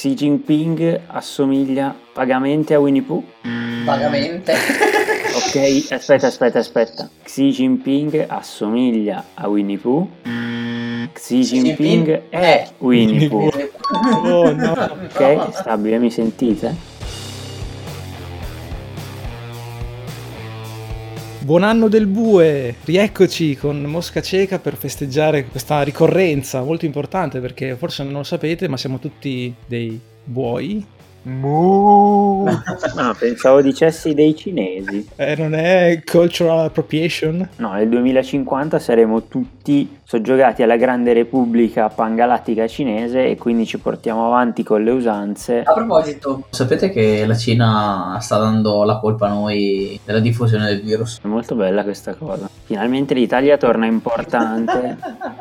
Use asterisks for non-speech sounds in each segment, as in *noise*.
Xi Jinping assomiglia vagamente a Winnie Pooh? Vagamente. *laughs* Ok, aspetta, aspetta, aspetta. Xi Jinping assomiglia a Winnie Pooh? Xi Jinping è Winnie Pooh. Oh no. Ok, stabile, mi sentite? Buon anno del bue! Rieccoci con Mosca Cieca per festeggiare questa ricorrenza molto importante perché forse non lo sapete, ma siamo tutti dei buoi. No, *laughs* pensavo dicessi dei cinesi. Eh, non è cultural appropriation? No, nel 2050 saremo tutti soggiogati alla grande repubblica pangalattica cinese e quindi ci portiamo avanti con le usanze. A proposito, sapete che la Cina sta dando la colpa a noi della diffusione del virus? È molto bella questa cosa. Finalmente l'Italia torna importante.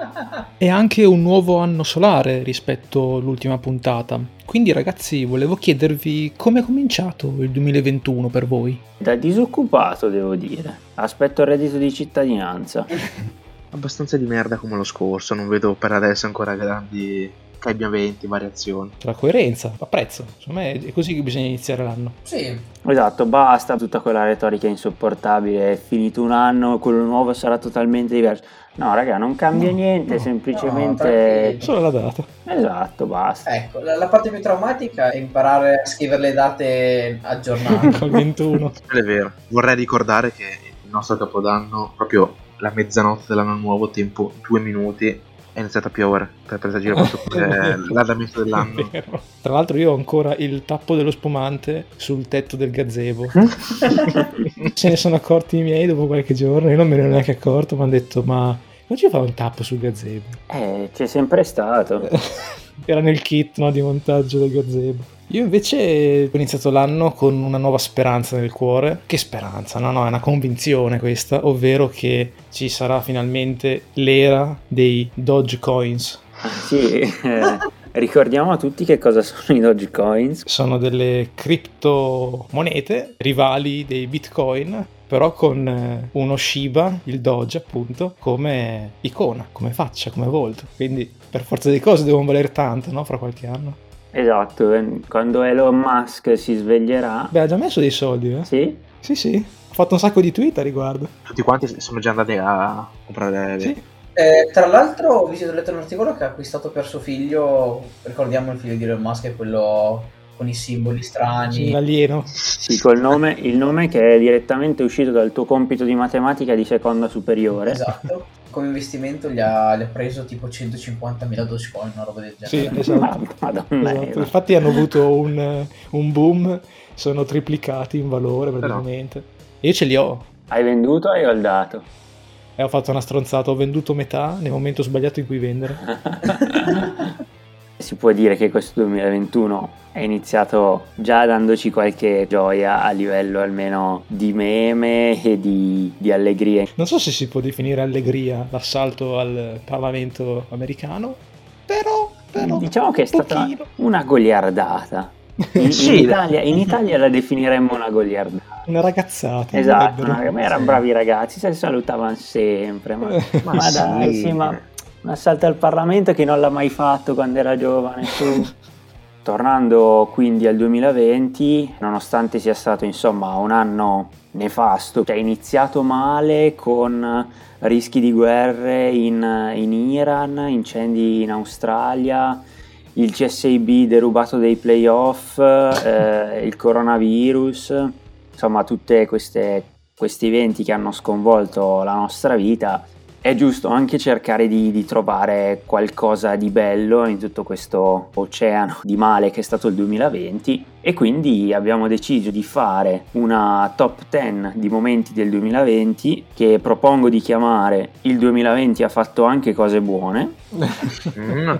*laughs* È anche un nuovo anno solare rispetto all'ultima puntata. Quindi ragazzi, volevo chiedervi come è cominciato il 2021 per voi? Da disoccupato, devo dire. Aspetto il reddito di cittadinanza. *laughs* Abbastanza di merda come lo scorso, non vedo per adesso ancora grandi cambiamenti, variazioni. La coerenza, apprezzo. Secondo me è così che bisogna iniziare l'anno. Sì. Esatto, basta tutta quella retorica insopportabile. È finito un anno, quello nuovo sarà totalmente diverso. No, raga, non cambia No, niente, no, semplicemente. tranquilli. Solo la data. esatto, basta. Ecco, la, la parte più traumatica è imparare a scrivere le date aggiornate. Col 21. Quello è vero. Vorrei ricordare che il nostro capodanno, proprio la mezzanotte dell'anno nuovo, tempo due minuti, è iniziato a piovere per presagire proprio quel- l'andamento dell'anno. *laughs* Tra l'altro io ho ancora il tappo dello spumante sul tetto del gazebo. *laughs* Se ne sono accorti i miei dopo qualche giorno, io non me ne ero neanche accorto, mi hanno detto ma non ci fa un tappo sul gazebo? Eh, c'è sempre stato. *laughs* Era nel kit no, di montaggio del gazebo. Io invece ho iniziato l'anno con una nuova speranza nel cuore. Che speranza? No, no, è una convinzione questa, ovvero che ci sarà finalmente l'era dei Dogecoins. Sì, eh, ricordiamo a tutti che cosa sono i Dogecoins. Sono delle criptomonete rivali dei Bitcoin, però con eh, uno Shiba, il Doge appunto, come icona, come faccia, come volto. Quindi per forza di cose devono valere tanto, no? Fra qualche anno. Esatto, eh, quando Elon Musk si sveglierà. Beh, ha già messo dei soldi, eh? Sì? Sì, sì. Ho fatto un sacco di tweet a riguardo. Tutti quanti sono già andati a comprare Sì. Eh, tra l'altro ho visto ho letto un articolo che ha acquistato per suo figlio, ricordiamo il figlio di Elon Musk è quello con i simboli strani. L'alieno. Sì, col nome, il nome che è direttamente uscito dal tuo compito di matematica di seconda superiore. Esatto. Come investimento gli ha, gli ha preso tipo 150.000 Dogecoin, una roba del Sì, genere. *laughs* esatto. Madonna. Esatto. Eva. Infatti hanno avuto un, un boom, sono triplicati in valore praticamente. Io ce li ho. Hai venduto o hai holdato? E ho fatto una stronzata, ho venduto metà nel momento sbagliato in cui vendere. *laughs* si può dire che questo 2021 è iniziato già dandoci qualche gioia a livello almeno di meme e di, di allegria. Non so se si può definire allegria l'assalto al Parlamento americano, però, però Diciamo che è un stata pochino. una goliardata. *laughs* In, Sì. in Italia, in Italia la definiremmo una goliardata. una ragazzata. Esatto, una- ma erano bravi ragazzi, si salutavano sempre. Ma, Ma *laughs* sì. dai, sì, ma un assalto al Parlamento che non l'ha mai fatto quando era giovane. *laughs* Tornando quindi al 2020, nonostante sia stato insomma un anno nefasto, cioè iniziato male con rischi di guerre in, in Iran, incendi in Australia, il CSIB derubato dei playoff, eh, il coronavirus, insomma tutti questi eventi che hanno sconvolto la nostra vita. È giusto anche cercare di, di trovare qualcosa di bello in tutto questo oceano di male che è stato il 2020 e quindi abbiamo deciso di fare una top 10 di momenti del 2020 che propongo di chiamare il 2020 ha fatto anche cose buone Mm.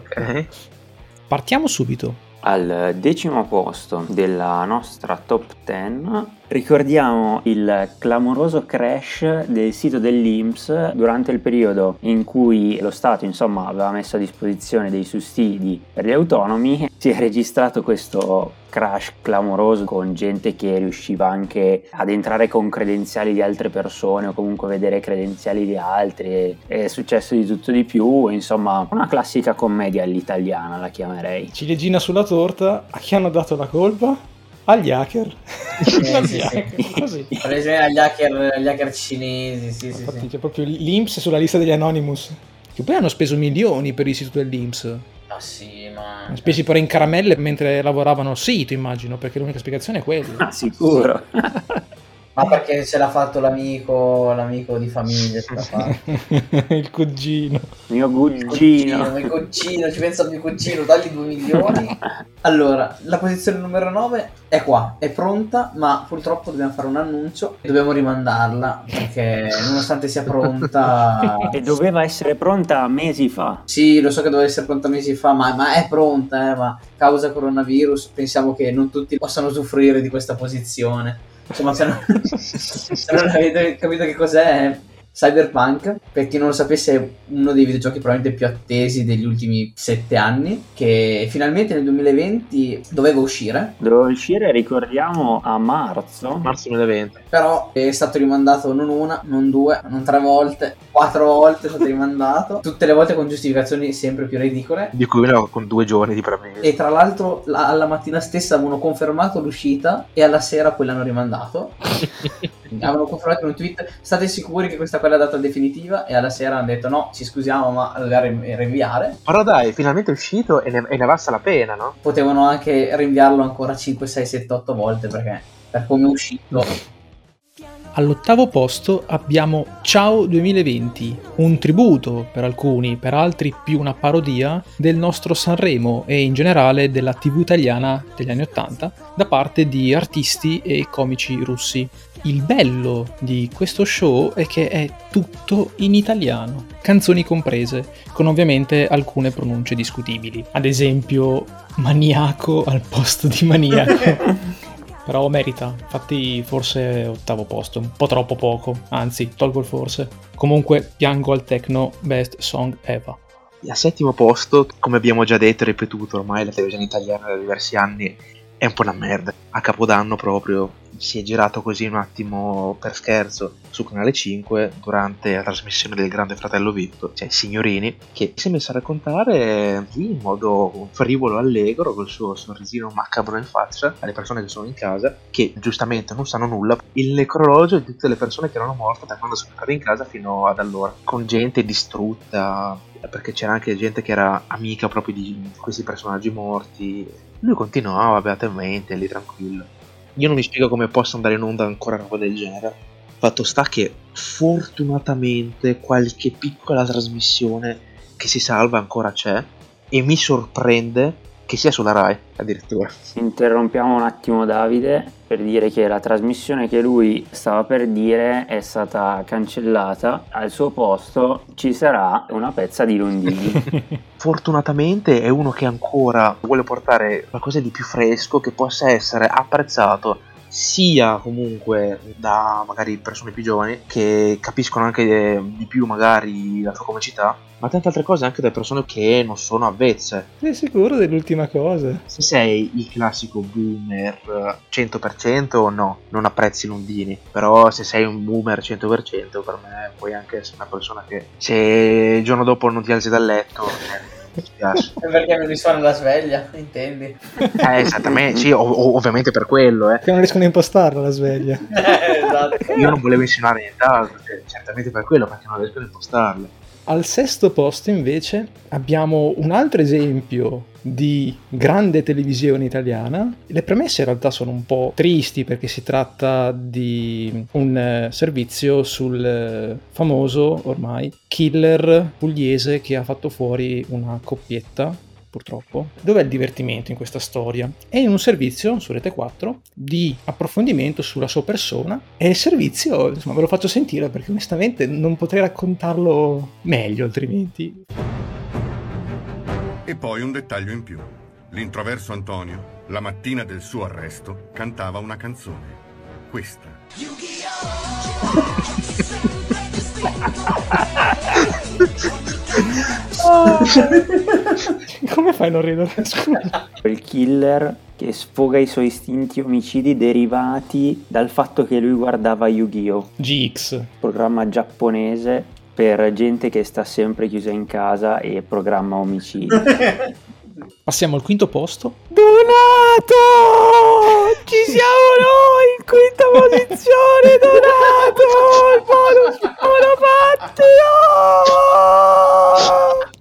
Partiamo subito. Al decimo posto della nostra top 10 Ricordiamo il clamoroso crash del sito dell'Inps durante il periodo in cui lo Stato insomma, aveva messo a disposizione dei sussidi per gli autonomi. Si è registrato questo crash clamoroso con gente che riusciva anche ad entrare con credenziali di altre persone o comunque vedere credenziali di altri. È successo di tutto di più, insomma, una classica commedia all'italiana la chiamerei. Ciliegina sulla torta, a chi hanno dato la colpa? Agli hacker. Eh, Agli sì, hacker, sì. così. Agli hacker, agli hacker cinesi, sì, sì, Infatti sì. c'è proprio l'Inps sulla lista degli Anonymous. Che poi hanno speso milioni per l'istituto dell'Inps. Ma sì, ma... Spesi però in caramelle mentre lavoravano al sito, immagino, perché l'unica spiegazione è quella. Ah, sicuro. *laughs* Ma perché ce l'ha fatto l'amico, l'amico di famiglia, ce l'ha fatto. il cugino. *laughs* Mio Il cugino. mio cugino, ci pensa il mio cugino, dagli 2 milioni. Allora, la posizione numero 9 è qua, è pronta, ma purtroppo dobbiamo fare un annuncio e dobbiamo rimandarla perché nonostante sia pronta... *laughs* E doveva essere pronta mesi fa. Sì, lo so che doveva essere pronta mesi fa, ma, ma è pronta, eh, ma causa coronavirus pensiamo che non tutti possano usufruire di questa posizione. Insomma, se non, *laughs* se non avete capito che cos'è Cyberpunk, per chi non lo sapesse è uno dei videogiochi probabilmente più attesi degli ultimi sette anni, che finalmente nel 2020 doveva uscire, Doveva uscire, ricordiamo, a marzo. Marzo 2020. però è stato rimandato non una, non due, non tre volte, quattro volte è stato rimandato, *laughs* tutte le volte con giustificazioni sempre più ridicole. Di cui uno con due giorni di preavviso. E tra l'altro la- alla mattina stessa avevano confermato l'uscita e alla sera poi l'hanno rimandato. *laughs* avevano confermato in un tweet, state sicuri che questa qua è la data definitiva? E alla sera hanno detto no, ci scusiamo ma la dobbiamo ri- rinviare. Però dai, finalmente è uscito e ne, e ne valsa la pena, no? Potevano anche rinviarlo ancora 5, 6, 7, 8 volte perché per come è uscito. All'ottavo posto abbiamo Ciao 2020, un tributo per alcuni, per altri più una parodia del nostro Sanremo e in generale della TV italiana degli anni Ottanta da parte di artisti e comici russi. Il bello di questo show è che è tutto in italiano, canzoni comprese, con ovviamente alcune pronunce discutibili. Ad esempio, maniaco al posto di maniaco. *laughs* Però merita, infatti forse ottavo posto, un po' troppo poco, anzi tolgo il forse. Comunque piango al techno best song ever. Al settimo posto, come abbiamo già detto e ripetuto ormai, la televisione italiana da diversi anni è un po' una merda. A Capodanno proprio si è girato così un attimo per scherzo su Canale 5 durante la trasmissione del Grande Fratello VIP, cioè Signorini, che si è messo a raccontare lì in modo frivolo allegro, col suo sorrisino macabro in faccia alle persone che sono in casa, che giustamente non sanno nulla, il necrologio di tutte le persone che erano morte da quando sono entrate in casa fino ad allora, con gente distrutta, perché c'era anche gente che era amica proprio di questi personaggi morti. Lui continuava beatamente lì tranquillo. Io non mi spiego come possa andare in onda ancora roba del genere. Fatto sta che fortunatamente qualche piccola trasmissione che si salva ancora c'è e mi sorprende che sia sulla Rai addirittura. Interrompiamo un attimo Davide per dire che la trasmissione che lui stava per dire è stata cancellata. Al suo posto ci sarà una pezza di Londini. *laughs* Fortunatamente è uno che ancora vuole portare qualcosa di più fresco che possa essere apprezzato sia comunque da magari persone più giovani che capiscono anche di più magari la sua comicità, ma tante altre cose anche da persone che non sono avvezze. Sei sicuro dell'ultima cosa? Se sei il classico boomer 100% no, non apprezzi Londini, però se sei un boomer 100% per me puoi anche essere una persona che se il giorno dopo non ti alzi dal letto eh, mi spiace. *laughs* Perché mi risuona la sveglia, intendi? Eh, esattamente, sì, ov- ov- ovviamente per quello, eh. Che non riescono a impostarla la sveglia. *laughs* Eh, esatto. Io non volevo insinuare nient'altro, cioè, certamente per quello, perché non riesco a impostarle. Al sesto posto invece abbiamo un altro esempio di grande televisione italiana. Le premesse in realtà sono un po' tristi perché si tratta di un eh, servizio sul eh, famoso ormai killer pugliese che ha fatto fuori una coppietta purtroppo. Dov'è il divertimento in questa storia? È in un servizio su Rete 4 di approfondimento sulla sua persona e il servizio, insomma, ve lo faccio sentire perché onestamente non potrei raccontarlo meglio altrimenti. E poi un dettaglio in più. L'introverso Antonio, la mattina del suo arresto, cantava una canzone. questa. *laughs* *laughs* Come fai a non ridere? *laughs* Scusa. Il killer che sfoga i suoi istinti omicidi derivati dal fatto che lui guardava Yu-Gi-Oh! GX. programma giapponese per gente che sta sempre chiusa in casa e programma omicidi. *laughs* Passiamo al quinto posto. Donato! Ci siamo noi in quinta posizione, Donato! Il bonus monopattino!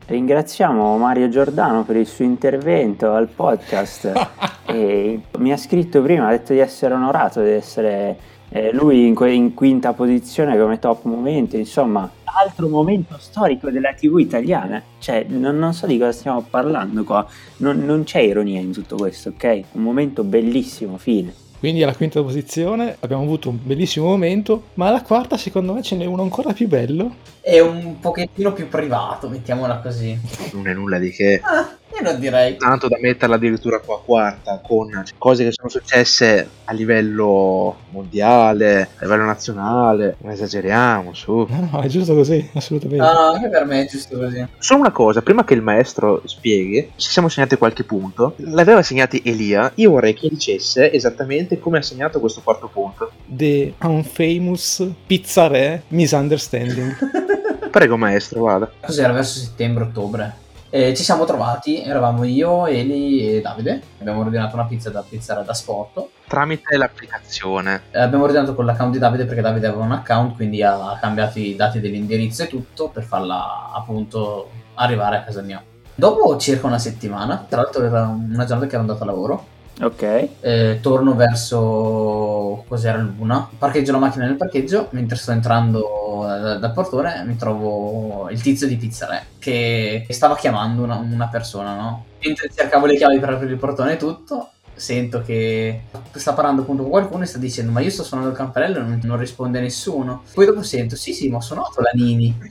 Ringraziamo Mario Giordano per il suo intervento al podcast. *laughs* e mi ha scritto prima, ha detto di essere onorato di essere eh, lui in, in quinta posizione come top momento, insomma, altro momento storico della TV italiana. Cioè, non, non so di cosa stiamo parlando qua, non, non c'è ironia in tutto questo, ok? Un momento bellissimo, fine. Quindi alla quinta posizione abbiamo avuto un bellissimo momento, ma alla quarta secondo me ce n'è uno ancora più bello. È un pochettino più privato, mettiamola così. Non è nulla di che. Ah, io non direi. Tanto da metterla addirittura qua a quarta con cose che sono successe a livello mondiale, a livello nazionale. Non esageriamo, su. No, no, è giusto così, assolutamente. No, no, anche per me è giusto così. Solo una cosa, prima che il maestro spieghi, ci siamo segnati qualche punto. L'aveva segnati Elia, io vorrei che dicesse esattamente come ha segnato questo quarto punto. The Unfamous Pizza Re Misunderstanding. *laughs* Prego maestro, vada. Cos'era verso settembre-ottobre? Eh, ci siamo trovati, eravamo io, Eli e Davide. Abbiamo ordinato una pizza da pizzera da sport. Tramite l'applicazione. Eh, abbiamo ordinato con l'account di Davide perché Davide aveva un account, quindi ha cambiato i dati dell'indirizzo e tutto per farla appunto arrivare a casa mia. Dopo circa una settimana, tra l'altro era una giornata che ero andato a lavoro, Ok? eh, torno verso cos'era l'una parcheggio la macchina nel parcheggio mentre sto entrando dal portone mi trovo il tizio di Pizzare che stava chiamando una, una persona no? mentre cercavo le chiavi per aprire il portone e tutto sento che sta parlando appunto con qualcuno e sta dicendo ma io sto suonando il campanello e non, non risponde nessuno poi dopo sento sì sì ma ho suonato la Nini *laughs*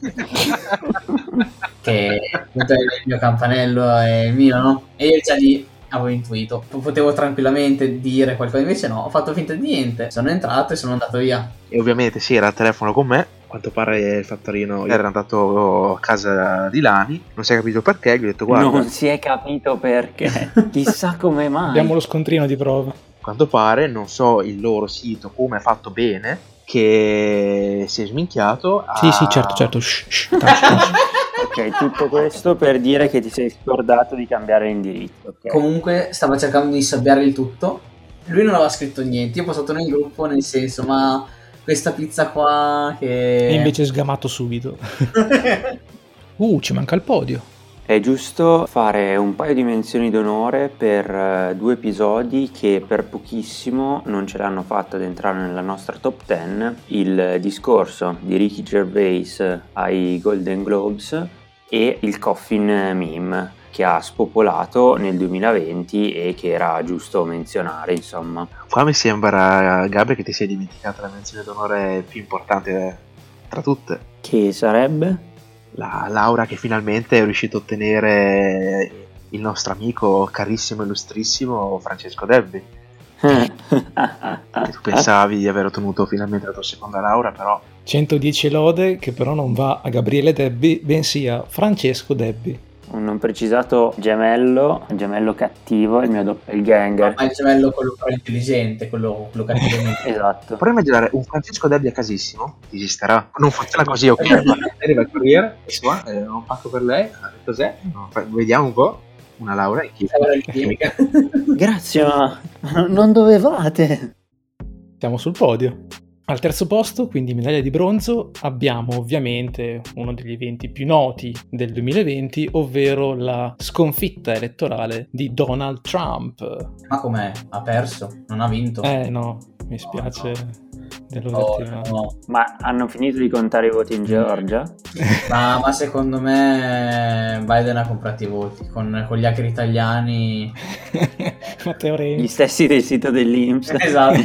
che appunto è il mio campanello è il mio no? e io già lì avevo intuito potevo tranquillamente dire qualcosa invece no ho fatto finta di niente sono entrato e sono andato via E ovviamente sì, era al telefono con me. A quanto pare il fattorino era andato a casa di Lani, non si è capito perché, gli ho detto guarda, Non si è capito perché. *laughs* Chissà come mai. Abbiamo lo scontrino di prova. a quanto pare non so il loro sito come è fatto bene, che si è sminchiato. a- Sì, sì, certo, certo. Shh, shh, *laughs* taci, taci. Ok, tutto questo per dire che ti sei scordato di cambiare l'indirizzo. ok? comunque stava cercando di sabbiare il tutto lui non aveva scritto niente io ho postato nel gruppo nel senso ma questa pizza qua che E invece sgamato subito. *laughs* Uh, ci manca il podio. È giusto fare un paio di menzioni d'onore per eh, due episodi che per pochissimo non ce l'hanno fatta ad entrare nella nostra top 10. Il discorso di Ricky Gervais ai Golden Globes e il Coffin Meme che ha spopolato nel 2020 e che era giusto menzionare, insomma. Qua mi sembra, Gabri, che ti sei dimenticata la menzione d'onore più importante tra tutte. Che sarebbe? La Laura che finalmente è riuscito a ottenere il nostro amico carissimo e illustrissimo Francesco Debbi. Che *laughs* tu pensavi di aver ottenuto finalmente la tua seconda laurea, però 110 lode che però non va a Gabriele Debbi, bensì a Francesco Debbi. Un non precisato gemello, gemello cattivo, il mio doppelganger. ma il gemello quello però intelligente quello, quello cattivamente *laughs* Esatto. Puoi immaginare un Francesco Debbi a casissimo? Esisterà. Non funziona così, ok? *laughs* Arriva il corriere, qua, eh, ho fatto per lei, ah, cos'è? No, vediamo un po'. Una laurea in chimica. Era in chimica. *laughs* Grazie, ma *laughs* non dovevate. Siamo sul podio. Al terzo posto, quindi medaglia di bronzo, abbiamo ovviamente uno degli eventi più noti del 2020, ovvero la sconfitta elettorale di Donald Trump. ma com'è? ha perso non ha vinto Eh no, mi spiace dello Oh, no. Ma hanno finito di contare i voti in Georgia? *laughs* ma, ma secondo me Biden ha comprato i voti con, con gli hacker italiani *laughs* Matteo Gli Renzi. stessi del sito dell'Inps. *laughs* esatto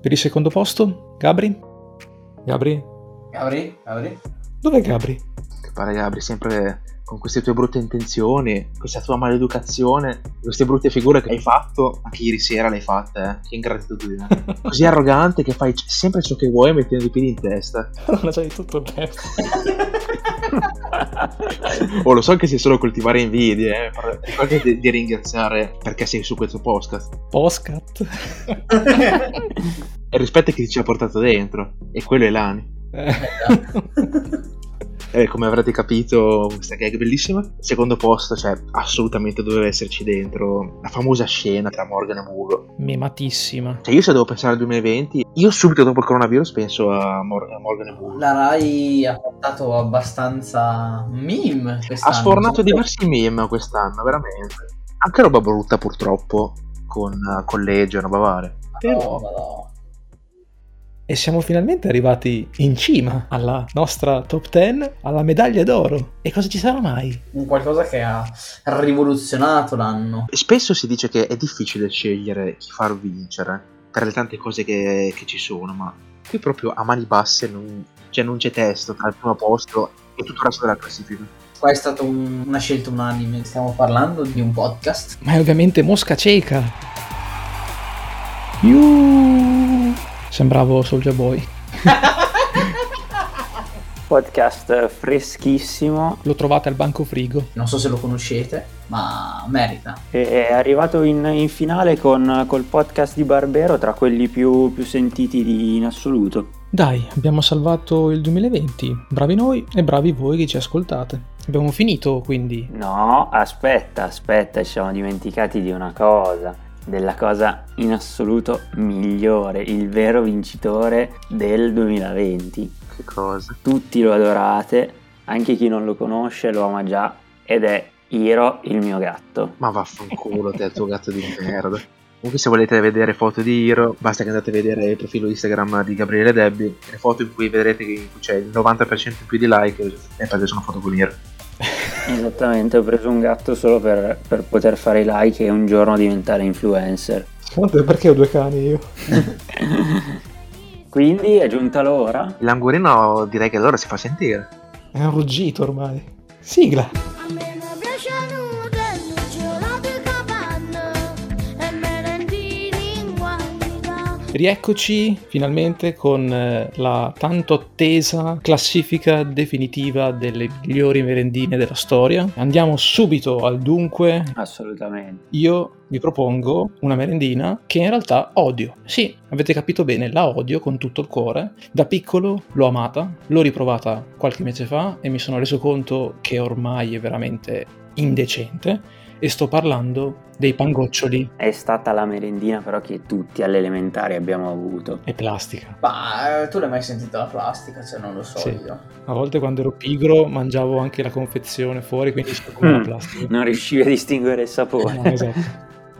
Per il secondo posto, Gabri? Gabri? Gabri? Gabri? Dov'è Gabri? Che pare Gabri sempre con queste tue brutte intenzioni, questa tua maleducazione, queste brutte figure che hai fatto, anche ieri sera le hai fatte, eh? che ingratitudine. *laughs* Così arrogante che fai sempre ciò che vuoi mettendo i piedi in testa. Non c'è di tutto il resto. *laughs* oh, lo so che sei solo coltivare invidie, eh? però ricordati di, di ringraziare perché sei su questo podcast. Postcat. *laughs* E rispetta chi ci ha portato dentro, e quello è Lani. Eh. Eh, come avrete capito, questa gag è bellissima. Secondo posto, cioè, assolutamente doveva esserci dentro la famosa scena tra Morgan e Mugo. Mematissima. Cioè, io se devo pensare al 2020, io subito dopo il coronavirus penso a, Mor- a Morgan e Mugo. La Rai ha portato abbastanza meme Ha quest'anno. sfornato diversi meme quest'anno, veramente. Anche roba brutta, purtroppo, con uh, collegio e roba varia. No, no. E siamo finalmente arrivati in cima alla nostra top 10, alla medaglia d'oro. E cosa ci sarà mai? Un qualcosa che ha rivoluzionato l'anno. Spesso si dice che è difficile scegliere chi far vincere per le tante cose che, che ci sono, ma qui proprio a mani basse non, cioè non c'è testo tra il primo posto e tutto il resto della classifica. Qua è stata un- una scelta unanime. Stiamo parlando di un podcast. Ma è ovviamente Mosca Cieca. Iuuu. Sembravo Soulja Boy. *laughs* Podcast freschissimo. Lo trovate al banco frigo. Non so se lo conoscete, ma merita. È arrivato in, in finale con col podcast di Barbero tra quelli più, più sentiti di- in assoluto. Dai, abbiamo salvato il 2020. Bravi noi e bravi voi che ci ascoltate. Abbiamo finito quindi. No, aspetta, aspetta, ci siamo dimenticati di una cosa, della cosa in assoluto migliore, il vero vincitore del 2020. Che cosa? Tutti lo adorate, anche chi non lo conosce lo ama già ed è Hiro, il mio gatto. Ma vaffanculo te, tuo gatto di merda. Comunque se volete vedere foto di Hiro, basta che andate a vedere il profilo Instagram di Gabriele Debbi, le foto in cui vedrete che c'è il 90% in più di like, è perché sono foto con Hiro. Esattamente, ho preso un gatto solo per, per poter fare i like e un giorno diventare influencer. Perché ho due cani io? *laughs* Quindi è giunta l'ora. Il languorino direi che allora si fa sentire. È un ruggito ormai. Sigla. Rieccoci finalmente con eh, la tanto attesa classifica definitiva delle migliori merendine della storia. Andiamo subito al dunque. Assolutamente. Io vi propongo una merendina che in realtà odio. Sì, avete capito bene, la odio con tutto il cuore. Da piccolo l'ho amata, l'ho riprovata qualche mese fa e mi sono reso conto che ormai è veramente indecente. E sto parlando dei pangoccioli È stata la merendina però che tutti alle elementari abbiamo avuto. e plastica. Ma eh, tu l'hai mai sentita la plastica? Cioè, non lo so Sì. io. A volte quando ero pigro mangiavo anche la confezione fuori, quindi come la Mm. plastica. Non riuscivi a distinguere il sapore. No, esatto.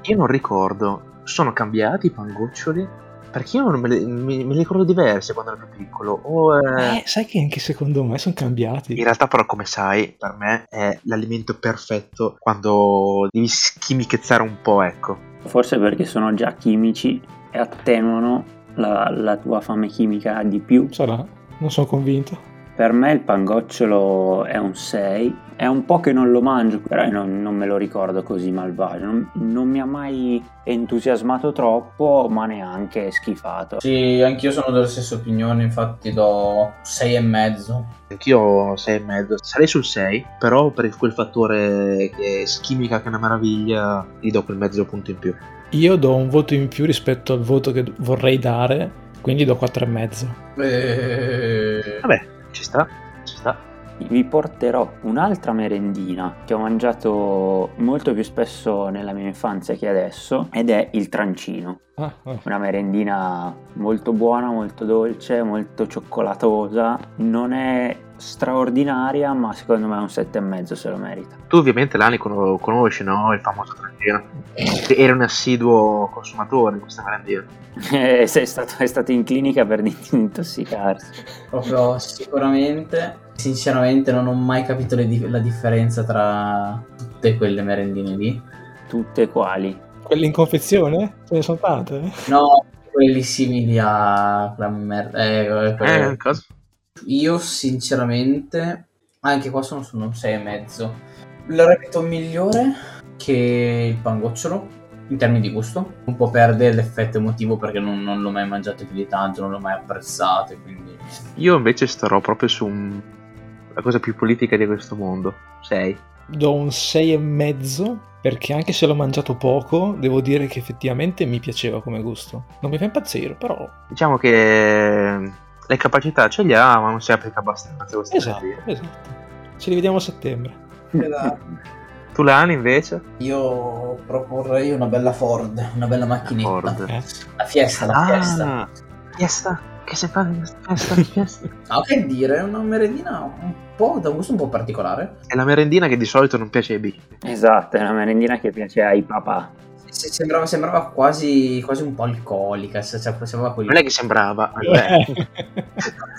Io non ricordo, sono cambiati i pangoccioli? Perché io non me, le, me- me li ricordo diversi quando ero più piccolo. O, eh, Eh, sai che anche secondo me sono cambiati. In realtà però come sai, per me è l'alimento perfetto quando devi schimichezzare un po', ecco. Forse perché sono già chimici e attenuano la, la tua fame chimica di più. Sarà, non sono convinto. Per me il pangocciolo è un 6. È un po' che non lo mangio, però non, non me lo ricordo così malvagio. Non, non mi ha mai entusiasmato troppo, ma neanche schifato. Sì, anch'io sono della stessa opinione, infatti do 6 e mezzo. Anch'io 6 e mezzo. Sarei sul 6, però per quel fattore che è chimica che è una meraviglia, gli do quel mezzo punto in più. Io do un voto in più rispetto al voto che vorrei dare, quindi do 4,5. Eh, Vabbè, ci sta, ci sta. Vi porterò un'altra merendina che ho mangiato molto più spesso nella mia infanzia che adesso ed è il trancino. Ah, ah. Una merendina molto buona, molto dolce, molto cioccolatosa. Non è straordinaria, ma secondo me è un 7,5 se lo merita. Tu ovviamente Lani con- conosci, no? Il famoso trancino. Era un assiduo consumatore di questa merendina. Eh, sei stato, è stato in clinica per *laughs* intossicarsi. proprio sicuramente. Sinceramente non ho mai capito le di- la differenza tra tutte quelle merendine lì. Tutte quali. Quelle in confezione? Ce ne sono tante. eh? No, quelli simili a quella merda. Eh, quelle- Eh, cosa? Io sinceramente Anche qua sono su un 6,5. Lo reputo migliore che il pangocciolo in termini di gusto. Un po' perde l'effetto emotivo perché non, non l'ho mai mangiato più di tanto, non l'ho mai apprezzato. Quindi Io invece starò proprio su un- la cosa più politica di questo mondo. 6. Do un 6,5 perché anche se l'ho mangiato poco, devo dire che effettivamente mi piaceva come gusto. Non mi fa impazzire, però... Diciamo che le capacità ce le ha, ma non si applica abbastanza. questa Esatto, esatto. Ci rivediamo a settembre. Tu Lani invece? io proporrei una bella Ford, una bella macchinetta. Ford. Eh. La fiesta, la fiesta. Ah, fiesta. Che si fa di questa festa? fiesta? No, *laughs* che dire, è una merendina un po' da gusto un po' particolare. È la merendina che di solito non piace ai bimbi. Esatto, è una merendina che piace ai papà. Se- Sembrava, sembrava quasi, quasi un po' alcolica, se- cioè, sembrava quel... Non è che sembrava. eh, *laughs*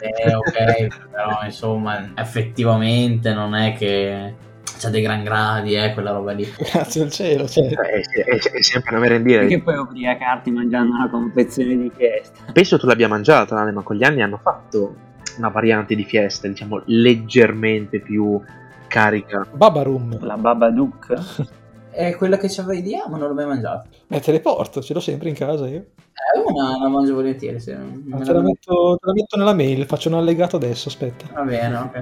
Eh, ok, però insomma, effettivamente non è che c'ha dei gran gradi, eh, quella roba lì. Grazie al cielo, cioè. È, è- è sempre una merendina. Perché puoi ubriacarti mangiando una confezione di fiesta. Penso tu l'abbia mangiata, ma con gli anni hanno fatto una variante di fiesta, diciamo, leggermente più carica. Babaroom. La Babadook. *laughs* È quella che c'avevi di ma non l'ho mai mangiata. Eh, te le porto, ce l'ho sempre in casa io. Eh, una la mangio volentieri, se me Te la, metto, te la metto nella mail, faccio un allegato adesso, aspetta. Va bene, ok.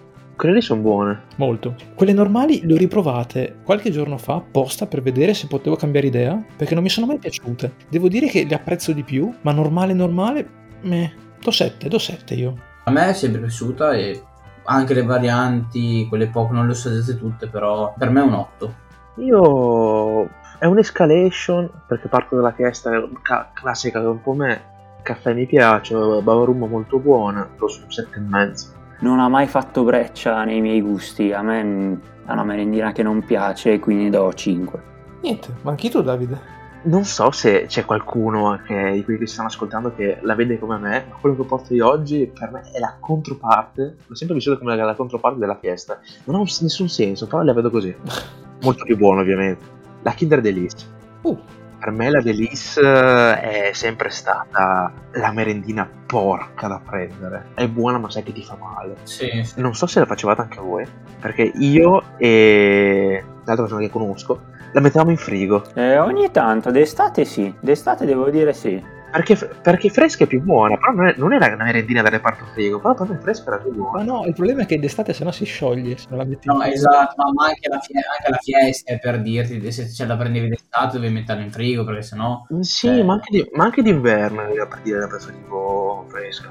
*laughs* Quelle lì sono buone. Molto. Quelle normali le ho riprovate qualche giorno fa apposta per vedere se potevo cambiare idea, perché non mi sono mai piaciute. Devo dire che le apprezzo di più, ma normale normale, meh, do 7, do 7 io. A me è sempre piaciuta e anche le varianti, quelle poche, non le ho assaggiate tutte, però per me è un 8. Io è un'escalation perché parto dalla fiesta ca- classica che un po' me. Caffè mi piace, Bavarum molto buona, lo su un 7,5. Non ha mai fatto breccia nei miei gusti. A me è una merendina che non piace, quindi do 5. Niente, ma anche tu Davide. Non so se c'è qualcuno che, di quelli che stanno ascoltando che la vede come me, ma quello che porto io oggi per me è la controparte. L'ho sempre vissuto come la, la controparte della fiesta. Non ha nessun senso, però la vedo così. *laughs* Molto più buono, ovviamente. La Kinder Delice. Uh, Per me la Delice è sempre stata la merendina porca da prendere. È buona, ma sai che ti fa male. Sì, sì. Non so se la facevate anche voi, perché io e l'altra persona che conosco la mettevamo in frigo. Eh, ogni tanto, d'estate sì. D'estate devo dire sì. Perché, perché fresca è più buona, però non è, non è la una merendina da reparto frigo, però per me fresca era più ma buona. no, il problema è che d'estate sennò si scioglie se non la metti in No, esatto, ma ma anche la, fie- anche la fiesta è per dirti, se ce la prendevi d'estate dovevi metterla in frigo, perché sennò... Sì, Eh. ma, anche di- ma anche d'inverno era per dire la persona tipo fresca.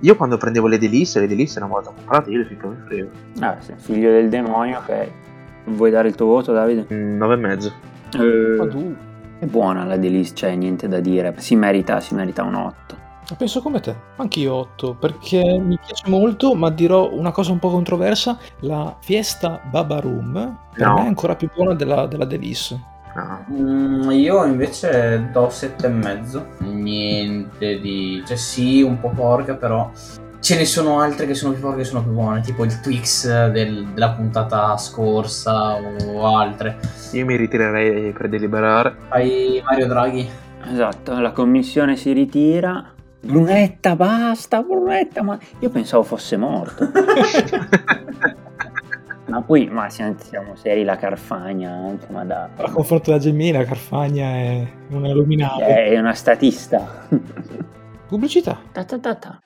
Io quando prendevo le delizie, le delizie una volta comprate, io le ficcavo in frigo. Ah, sì, figlio del demonio, ok. Vuoi dare il tuo voto, Davide? Mm, Nove e mezzo. Ma Eh, tu, è buona la Delice, c'è niente da dire. Si merita, si merita un 8. penso come te, anch'io 8, perché mi piace molto, ma dirò una cosa un po' controversa, la fiesta Babaroom per No. me è ancora più buona della, della Delice. No. Mm, io invece do sette e mezzo. Niente di... Cioè sì, un po' porca, però... Ce ne sono altre che sono più porche e sono più buone, tipo il Twix del- della puntata scorsa o altre. Io mi ritirerei per deliberare. Fai Mario Draghi. Esatto, la commissione si ritira. Brunetta, basta, Brunetta, ma io pensavo fosse morto. *laughs* ma poi, ma siamo, seri, la Carfagna, insomma, da... A confronto della Gemmina, Carfagna è una illuminata. È una statista. Pubblicità. Ta ta ta ta.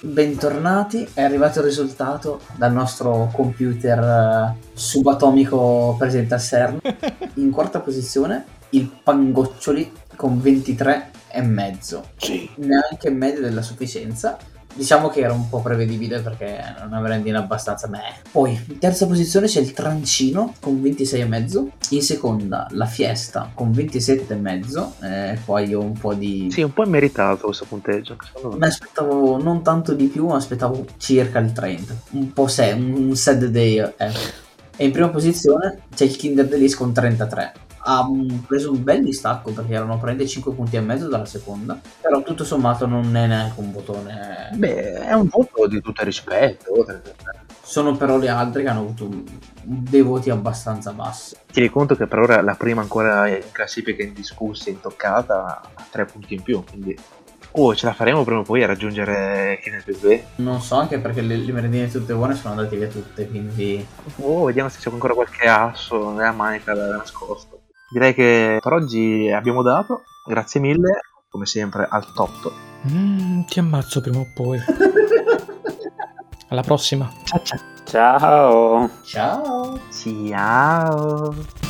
Bentornati, è arrivato il risultato dal nostro computer eh, subatomico presente al CERN. In quarta posizione il Pangoccioli con 23 e mezzo. Sì. Neanche media della sufficienza. Diciamo che era un po' prevedibile perché è una merendina abbastanza meh. Poi, in terza posizione c'è il Trancino con 26,5. In seconda la Fiesta con 27,5. Eh, qua io ho un po' di... Sì, un po' immeritato questo punteggio. Mi aspettavo non tanto di più, ma aspettavo circa il 30. Un po' se, un, un sad day. eh. E in prima posizione c'è il Kinder Delice con 33. Ha preso un bel distacco perché erano prende 5 punti e mezzo dalla seconda. Però tutto sommato non è neanche un bottone. Beh, è un voto di tutto rispetto. Sono però le altre che hanno avuto dei voti abbastanza bassi. Tieni conto che per ora la prima ancora in classifica indiscussa, intoccata, ha tre punti in più, quindi... Oh, ce la faremo prima o poi a raggiungere Kenneth Bebé. Non so anche perché le, le merendine tutte buone sono andate via tutte, quindi Oh, vediamo se c'è ancora qualche asso nella manica da nascosto. Direi che per oggi abbiamo dato. Grazie mille, come sempre, al top. Mm, ti ammazzo prima o poi. *laughs* Alla prossima. Ciao ciao. Ciao. ciao! Ciao!